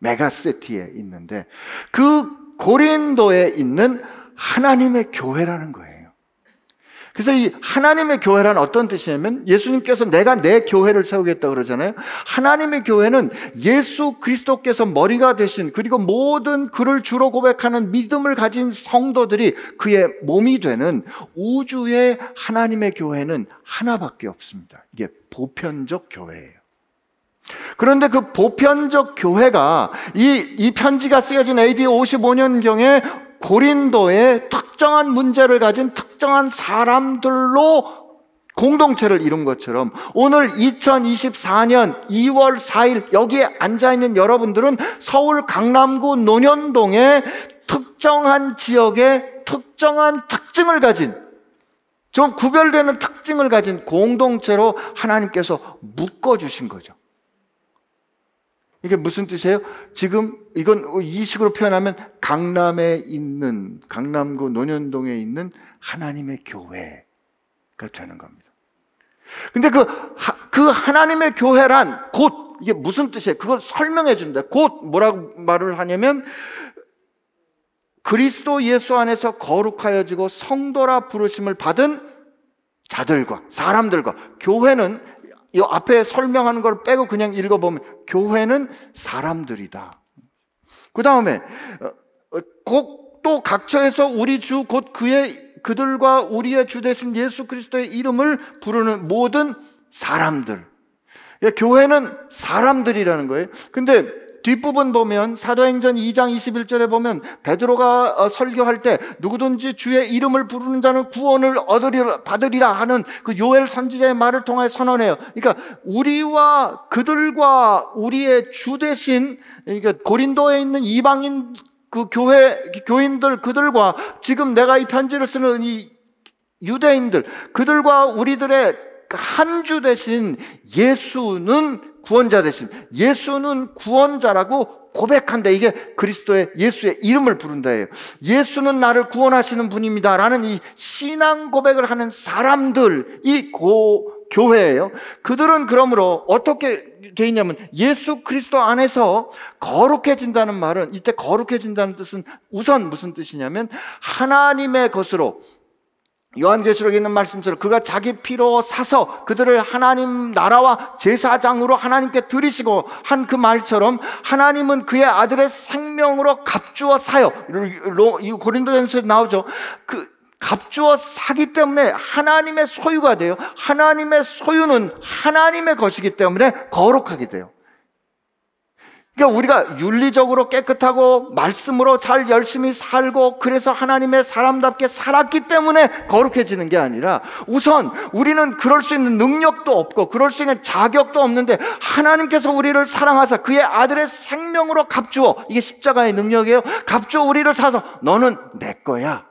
메가시티에 있는데 그 고린도에 있는 하나님의 교회라는 거예요. 그래서 이 하나님의 교회란 어떤 뜻이냐면 예수님께서 내가 내 교회를 세우겠다 그러잖아요. 하나님의 교회는 예수 그리스도께서 머리가 되신 그리고 모든 그를 주로 고백하는 믿음을 가진 성도들이 그의 몸이 되는 우주의 하나님의 교회는 하나밖에 없습니다. 이게 보편적 교회예요. 그런데 그 보편적 교회가 이, 이 편지가 쓰여진 AD 55년경에 고린도의 특정한 문제를 가진 특정한 사람들로 공동체를 이룬 것처럼 오늘 2024년 2월 4일 여기에 앉아 있는 여러분들은 서울 강남구 논현동의 특정한 지역의 특정한 특징을 가진 좀 구별되는 특징을 가진 공동체로 하나님께서 묶어 주신 거죠. 이게 무슨 뜻이에요? 지금 이건 이 식으로 표현하면 강남에 있는 강남구 논현동에 있는 하나님의 교회가 되는 겁니다. 근데 그, 그 하나님의 교회란 곧 이게 무슨 뜻이에요? 그걸 설명해 준다. 곧 뭐라고 말을 하냐면 그리스도 예수 안에서 거룩하여지고 성도라 부르심을 받은 자들과 사람들과 교회는 이 앞에 설명하는 걸 빼고 그냥 읽어보면 교회는 사람들이다. 그 다음에 또 각처에서 우리 주 곧 그의 그들과 우리의 주 대신 예수 그리스도의 이름을 부르는 모든 사람들. 예, 교회는 사람들이라는 거예요. 근데 뒷부분 보면 사도행전 2장 21절에 보면 베드로가 어, 설교할 때 누구든지 주의 이름을 부르는 자는 구원을 얻으리라 받으리라 하는 그 요엘 선지자의 말을 통해 선언해요. 그러니까 우리와 그들과 우리의 주 대신 그러니까 고린도에 있는 이방인 그 교회 교인들 그들과 지금 내가 이 편지를 쓰는 이 유대인들 그들과 우리들의 한 주 대신 예수는 구원자 대신 예수는 구원자라고 고백한다. 이게 그리스도의 예수의 이름을 부른다예요. 예수는 나를 구원하시는 분입니다라는 이 신앙 고백을 하는 사람들이 고 교회예요. 그들은 그러므로 어떻게 돼 있냐면 예수 그리스도 안에서 거룩해진다는 말은 이때 거룩해진다는 뜻은 우선 무슨 뜻이냐면 하나님의 것으로 요한계시록에 있는 말씀처럼 그가 자기 피로 사서 그들을 하나님 나라와 제사장으로 하나님께 드리시고 한 그 말처럼 하나님은 그의 아들의 생명으로 값주어 사요. 고린도전서에 나오죠. 그 값주어 사기 때문에 하나님의 소유가 돼요. 하나님의 소유는 하나님의 것이기 때문에 거룩하게 돼요. 그러니까 우리가 윤리적으로 깨끗하고 말씀으로 잘 열심히 살고 그래서 하나님의 사람답게 살았기 때문에 거룩해지는 게 아니라 우선 우리는 그럴 수 있는 능력도 없고 그럴 수 있는 자격도 없는데 하나님께서 우리를 사랑하사 그의 아들의 생명으로 값주어 이게 십자가의 능력이에요. 값주어 우리를 사서 너는 내 거야.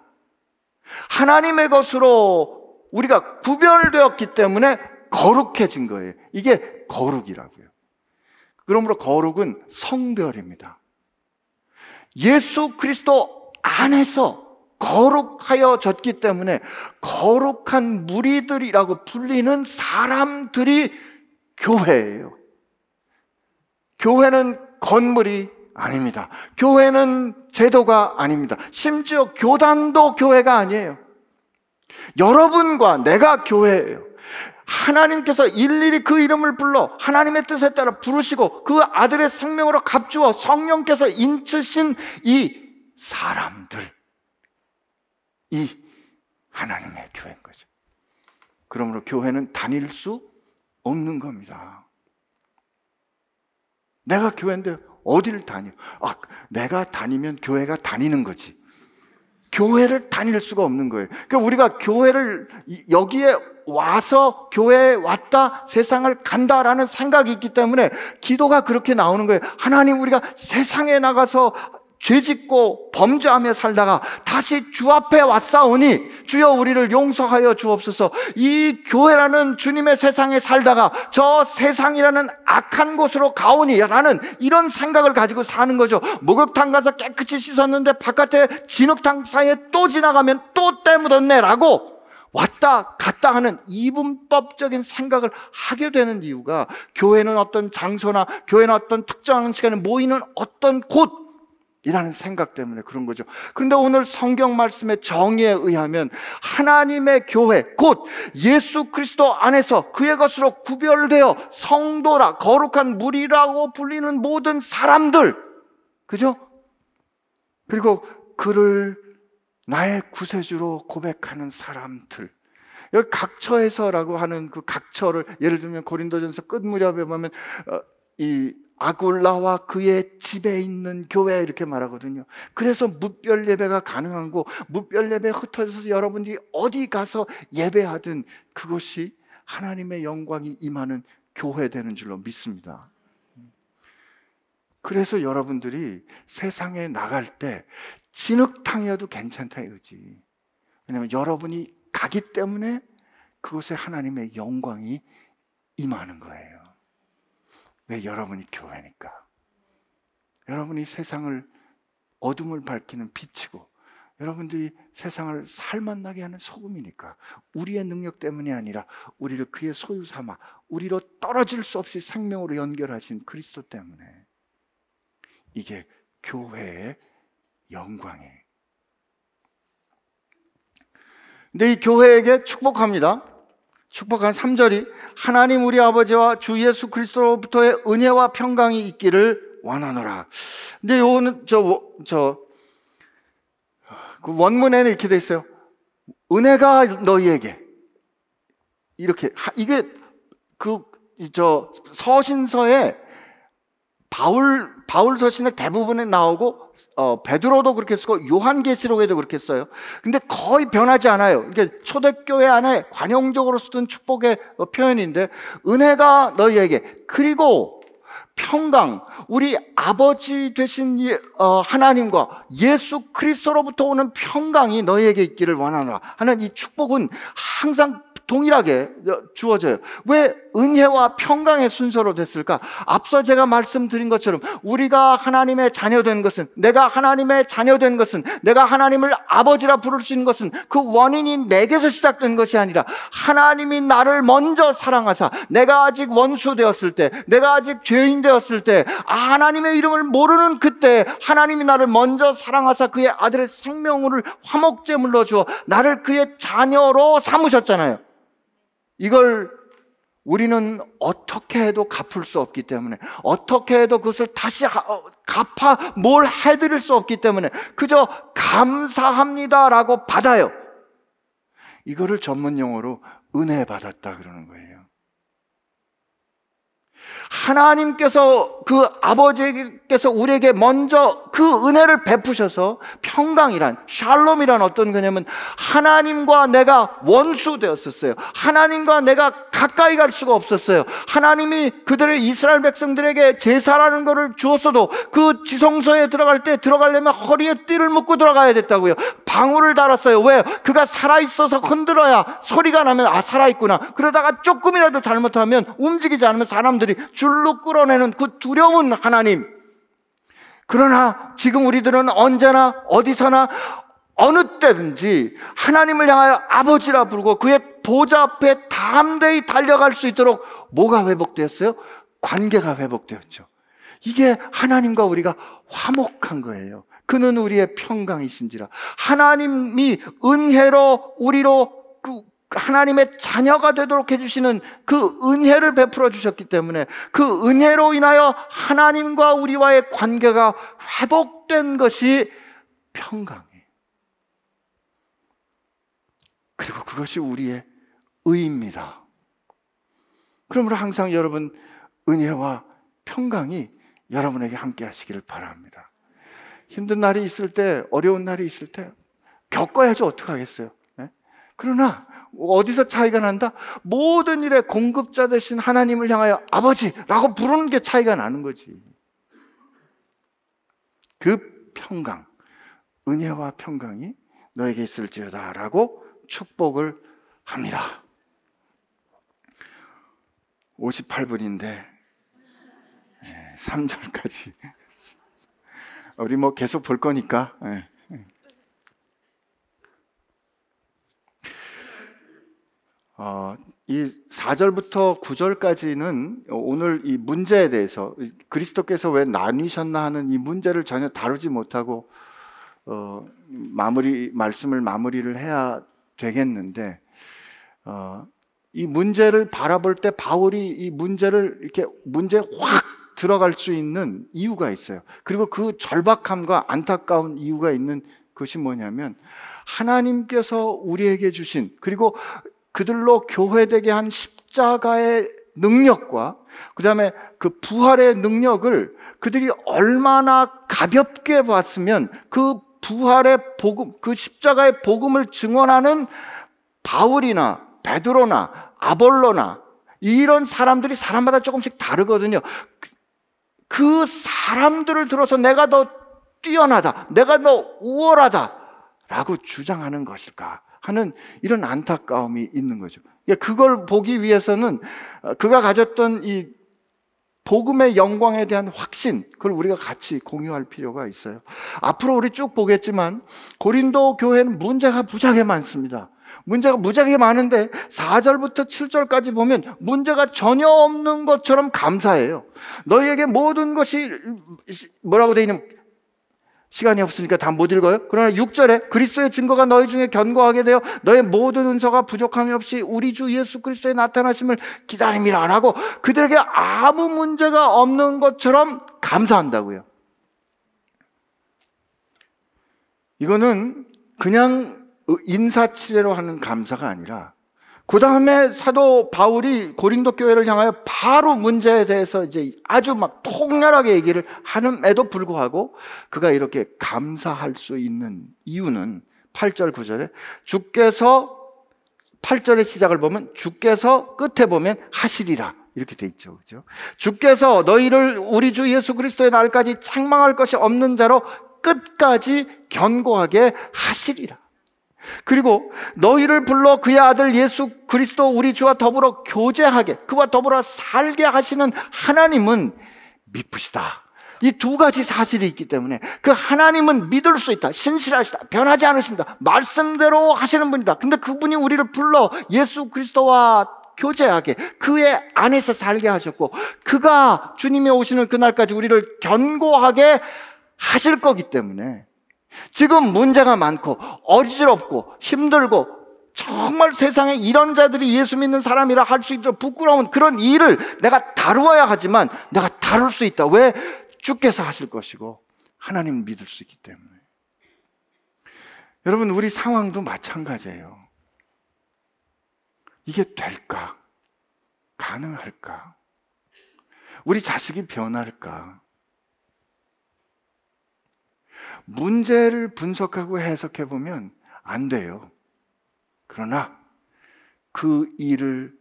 하나님의 것으로 우리가 구별되었기 때문에 거룩해진 거예요. 이게 거룩이라고요. 그러므로 거룩은 성별입니다. 예수 그리스도 안에서 거룩하여졌기 때문에 거룩한 무리들이라고 불리는 사람들이 교회예요. 교회는 건물이 아닙니다. 교회는 제도가 아닙니다. 심지어 교단도 교회가 아니에요. 여러분과 내가 교회예요. 하나님께서 일일이 그 이름을 불러 하나님의 뜻에 따라 부르시고 그 아들의 생명으로 값주어 성령께서 인치신 이 사람들. 이 하나님의 교회인 거죠. 그러므로 교회는 다닐 수 없는 겁니다. 내가 교회인데 어디를 다녀? 아, 내가 다니면 교회가 다니는 거지. 교회를 다닐 수가 없는 거예요. 그러니까 우리가 교회를 여기에 와서 교회에 왔다 세상을 간다라는 생각이 있기 때문에 기도가 그렇게 나오는 거예요. 하나님 우리가 세상에 나가서 죄 짓고 범죄하며 살다가 다시 주 앞에 왔사오니 주여 우리를 용서하여 주옵소서. 이 교회라는 주님의 세상에 살다가 저 세상이라는 악한 곳으로 가오니 라는 이런 생각을 가지고 사는 거죠. 목욕탕 가서 깨끗이 씻었는데 바깥에 진흙탕 사이에 또 지나가면 또 때 묻었네 라고 왔다 갔다 하는 이분법적인 생각을 하게 되는 이유가 교회는 어떤 장소나 교회는 어떤 특정한 시간에 모이는 어떤 곳 이라는 생각 때문에 그런 거죠. 그런데 오늘 성경 말씀의 정의에 의하면 하나님의 교회, 곧 예수 그리스도 안에서 그의 것으로 구별되어 성도라, 거룩한 무리라고 불리는 모든 사람들. 그죠? 그리고 그를 나의 구세주로 고백하는 사람들. 여기 각처에서라고 하는 그 각처를 예를 들면 고린도전서 끝 무렵에 보면 어, 이 아굴라와 그의 집에 있는 교회 이렇게 말하거든요. 그래서 무별 예배가 가능한 거, 무별 예배 흩어져서 여러분들이 어디 가서 예배하든 그것이 하나님의 영광이 임하는 교회 되는 줄로 믿습니다. 그래서 여러분들이 세상에 나갈 때 진흙탕이어도 괜찮다 이거지. 왜냐하면 여러분이 가기 때문에 그곳에 하나님의 영광이 임하는 거예요. 왜 여러분이 교회니까. 여러분이 세상을 어둠을 밝히는 빛이고 여러분들이 세상을 살맛나게 하는 소금이니까 우리의 능력 때문이 아니라 우리를 그의 소유 삼아 우리로 떨어질 수 없이 생명으로 연결하신 그리스도 때문에 이게 교회의 영광이에요. 근데 이 교회에게 축복합니다. 축복한 3절이 하나님 우리 아버지와 주 예수 그리스도로부터의 은혜와 평강이 있기를 원하노라. 근데 요거는 저, 저, 그 원문에는 이렇게 돼 있어요. 은혜가 너희에게. 이렇게. 이게 그, 저, 서신서에 바울 바울 서신의 대부분에 나오고 어, 베드로도 그렇게 쓰고 요한계시록에도 그렇게 써요. 근데 거의 변하지 않아요. 이게 초대교회 안에 관용적으로 쓰던 축복의 어, 표현인데 은혜가 너희에게 그리고 평강 우리 아버지 되신 어, 하나님과 예수 그리스도로부터 오는 평강이 너희에게 있기를 원하노라 하는 이 축복은 항상 동일하게 주어져요. 왜 은혜와 평강의 순서로 됐을까? 앞서 제가 말씀드린 것처럼 우리가 하나님의 자녀된 것은 내가 하나님의 자녀된 것은 내가 하나님을 아버지라 부를 수 있는 것은 그 원인이 내게서 시작된 것이 아니라 하나님이 나를 먼저 사랑하사 내가 아직 원수 되었을 때 내가 아직 죄인 되었을 때 하나님의 이름을 모르는 그때 하나님이 나를 먼저 사랑하사 그의 아들의 생명을 화목제물로 주어 나를 그의 자녀로 삼으셨잖아요. 이걸 우리는 어떻게 해도 갚을 수 없기 때문에 어떻게 해도 그것을 다시 어, 갚아 뭘 해드릴 수 없기 때문에 그저 감사합니다라고 받아요. 이거를 전문 용어로 은혜 받았다 그러는 거예요. 하나님께서 그 아버지께서 우리에게 먼저 그 은혜를 베푸셔서 평강이란 샬롬이란 어떤 거냐면 하나님과 내가 원수 되었었어요. 하나님과 내가 가까이 갈 수가 없었어요. 하나님이 그들의 이스라엘 백성들에게 제사라는 것을 주었어도 그 지성소에 들어갈 때 들어가려면 허리에 띠를 묶고 들어가야 됐다고요. 방울을 달았어요. 왜? 그가 살아있어서 흔들어야 소리가 나면 아, 살아있구나. 그러다가 조금이라도 잘못하면 움직이지 않으면 사람들이 줄로 끌어내는 그 두려운 하나님. 그러나 지금 우리들은 언제나 어디서나 어느 때든지 하나님을 향하여 아버지라 부르고 그의 보좌 앞에 담대히 달려갈 수 있도록 뭐가 회복되었어요? 관계가 회복되었죠. 이게 하나님과 우리가 화목한 거예요. 그는 우리의 평강이신지라. 하나님이 은혜로 우리로 그 하나님의 자녀가 되도록 해주시는 그 은혜를 베풀어 주셨기 때문에 그 은혜로 인하여 하나님과 우리와의 관계가 회복된 것이 평강이에요. 그리고 그것이 우리의 의입니다. 그러므로 항상 여러분 은혜와 평강이 여러분에게 함께 하시기를 바랍니다. 힘든 날이 있을 때, 어려운 날이 있을 때 겪어야지 어떡하겠어요. 네? 그러나 어디서 차이가 난다? 모든 일의 공급자 되신 하나님을 향하여 아버지라고 부르는 게 차이가 나는 거지. 그 평강, 은혜와 평강이 너에게 있을지어다 라고 축복을 합니다. 58분인데 3절까지 우리 뭐 계속 볼 거니까 어, 이 4절부터 9절까지는 오늘 이 문제에 대해서 그리스도께서 왜 나뉘셨나 하는 이 문제를 전혀 다루지 못하고 어, 마무리 말씀을 마무리를 해야 되겠는데 어, 이 문제를 바라볼 때 바울이 이 문제를 이렇게 문제 확 들어갈 수 있는 이유가 있어요. 그리고 그 절박함과 안타까운 이유가 있는 것이 뭐냐면 하나님께서 우리에게 주신 그리고 그들로 교회되게 한 십자가의 능력과 그다음에 그 부활의 능력을 그들이 얼마나 가볍게 봤으면 그 부활의 복음, 그 십자가의 복음을 증언하는 바울이나 베드로나 아볼로나 이런 사람들이 사람마다 조금씩 다르거든요. 그 사람들을 들어서 내가 더 뛰어나다, 내가 더 우월하다 라고 주장하는 것일까 하는 이런 안타까움이 있는 거죠. 그걸 보기 위해서는 그가 가졌던 이 복음의 영광에 대한 확신, 그걸 우리가 같이 공유할 필요가 있어요. 앞으로 우리 쭉 보겠지만, 고린도 교회는 문제가 무지하게 많습니다. 문제가 무지하게 많은데, 4절부터 7절까지 보면 문제가 전혀 없는 것처럼 감사해요. 너희에게 모든 것이, 뭐라고 되어 있는, 시간이 없으니까 다 못 읽어요. 그러나 6절에 그리스도의 증거가 너희 중에 견고하게 되어 너의 모든 은서가 부족함이 없이 우리 주 예수 그리스도의 나타나심을 기다림이라 라고 그들에게 아무 문제가 없는 것처럼 감사한다고요. 이거는 그냥 인사치레로 하는 감사가 아니라 그 다음에 사도 바울이 고린도 교회를 향하여 바로 문제에 대해서 이제 아주 막 통렬하게 얘기를 하는에도 불구하고 그가 이렇게 감사할 수 있는 이유는 8절, 9절에 주께서 8절의 시작을 보면 주께서 끝에 보면 하시리라. 이렇게 돼 있죠. 그죠? 주께서 너희를 우리 주 예수 그리스도의 날까지 책망할 것이 없는 자로 끝까지 견고하게 하시리라. 그리고 너희를 불러 그의 아들 예수 그리스도 우리 주와 더불어 교제하게 그와 더불어 살게 하시는 하나님은 미쁘시다. 이 두 가지 사실이 있기 때문에 그 하나님은 믿을 수 있다. 신실하시다. 변하지 않으신다. 말씀대로 하시는 분이다. 근데 그분이 우리를 불러 예수 그리스도와 교제하게 그의 안에서 살게 하셨고 그가 주님이 오시는 그날까지 우리를 견고하게 하실 거기 때문에 지금 문제가 많고 어지럽고 힘들고 정말 세상에 이런 자들이 예수 믿는 사람이라 할 수 있도록 부끄러운 그런 일을 내가 다루어야 하지만 내가 다룰 수 있다. 왜? 주께서 하실 것이고 하나님 믿을 수 있기 때문에. 여러분, 우리 상황도 마찬가지예요. 이게 될까? 가능할까? 우리 자식이 변할까? 문제를 분석하고 해석해 보면 안 돼요. 그러나 그 일을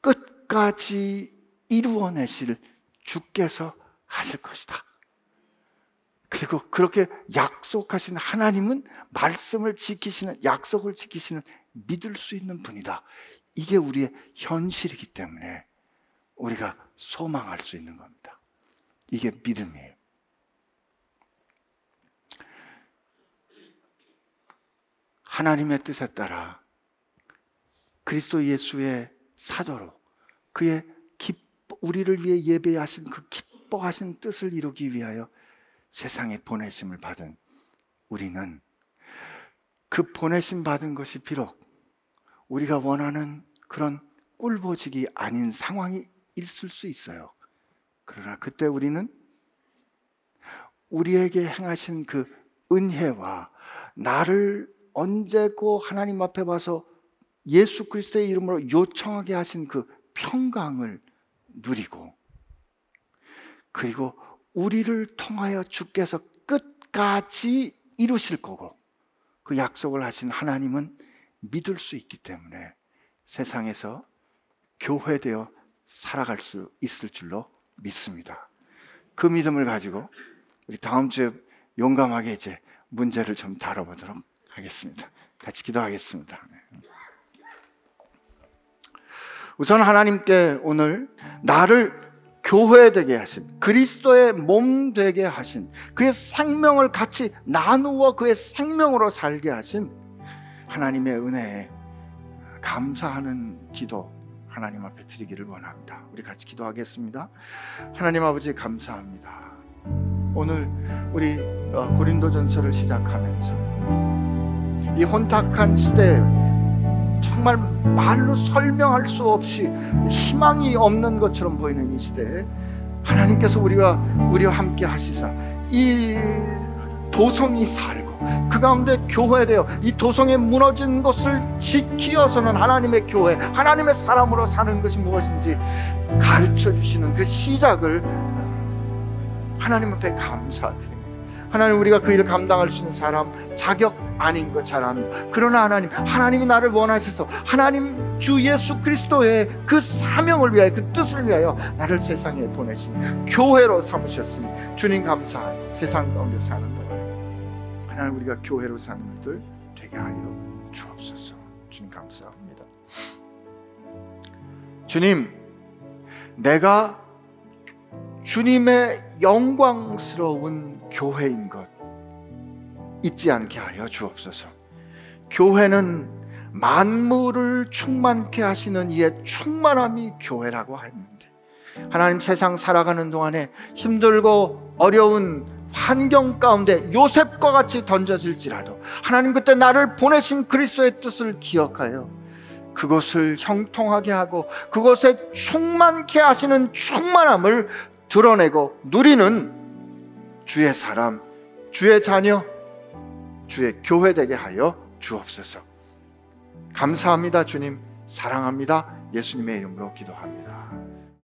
끝까지 이루어내실 주께서 하실 것이다. 그리고 그렇게 약속하신 하나님은 말씀을 지키시는, 약속을 지키시는 믿을 수 있는 분이다. 이게 우리의 현실이기 때문에 우리가 소망할 수 있는 겁니다. 이게 믿음이에요. 하나님의 뜻에 따라 그리스도 예수의 사도로 그의 기뻐, 우리를 위해 예배하신 그 기뻐하신 뜻을 이루기 위하여 세상에 보내심을 받은 우리는 그 보내심 받은 것이 비록 우리가 원하는 그런 꿀보직이 아닌 상황이 있을 수 있어요. 그러나 그때 우리는 우리에게 행하신 그 은혜와 나를 언제고 하나님 앞에 와서 예수 그리스도의 이름으로 요청하게 하신 그 평강을 누리고 그리고 우리를 통하여 주께서 끝까지 이루실 거고 그 약속을 하신 하나님은 믿을 수 있기 때문에 세상에서 교회되어 살아갈 수 있을 줄로 믿습니다. 그 믿음을 가지고 우리 다음 주에 용감하게 이제 문제를 좀 다뤄보도록 하겠습니다. 같이 기도하겠습니다. 네. 우선 하나님께 오늘 나를 교회 되게 하신 그리스도의 몸 되게 하신 그의 생명을 같이 나누어 그의 생명으로 살게 하신 하나님의 은혜에 감사하는 기도 하나님 앞에 드리기를 원합니다. 우리 같이 기도하겠습니다. 하나님 아버지 감사합니다. 오늘 우리 어, 고린도전서를 시작하면서 이 혼탁한 시대에 정말 말로 설명할 수 없이 희망이 없는 것처럼 보이는 이 시대에 하나님께서 우리가 우리와 함께 하시사 이 도성이 살고 그 가운데 교회되어 이 도성에 무너진 것을 지키어서는 하나님의 교회, 하나님의 사람으로 사는 것이 무엇인지 가르쳐 주시는 그 시작을 하나님 앞에 감사드립니다. 하나님 우리가 그 일을 감당할 수 있는 사람 자격 아닌 것 잘 압니다. 그러나 하나님, 하나님이 나를 원하셔서 하나님 주 예수 그리스도의 그 사명을 위하여 그 뜻을 위하여 나를 세상에 보내신 교회로 삼으셨으니 주님 감사. 세상 가운데 사는 동안에 하나님 우리가 교회로 사는 이들 되게 하여 주옵소서. 주님 감사합니다. 주님, 내가 주님의 영광스러운 교회인 것 잊지 않게 하여 주옵소서. 교회는 만물을 충만케 하시는 이의 충만함이 교회라고 했는데 하나님 세상 살아가는 동안에 힘들고 어려운 환경 가운데 요셉과 같이 던져질지라도 하나님 그때 나를 보내신 그리스도의 뜻을 기억하여 그것을 형통하게 하고 그것에 충만케 하시는 충만함을 드러내고 누리는 주의 사람, 주의 자녀, 주의 교회 되게 하여 주옵소서. 감사합니다, 주님. 사랑합니다. 예수님의 이름으로 기도합니다.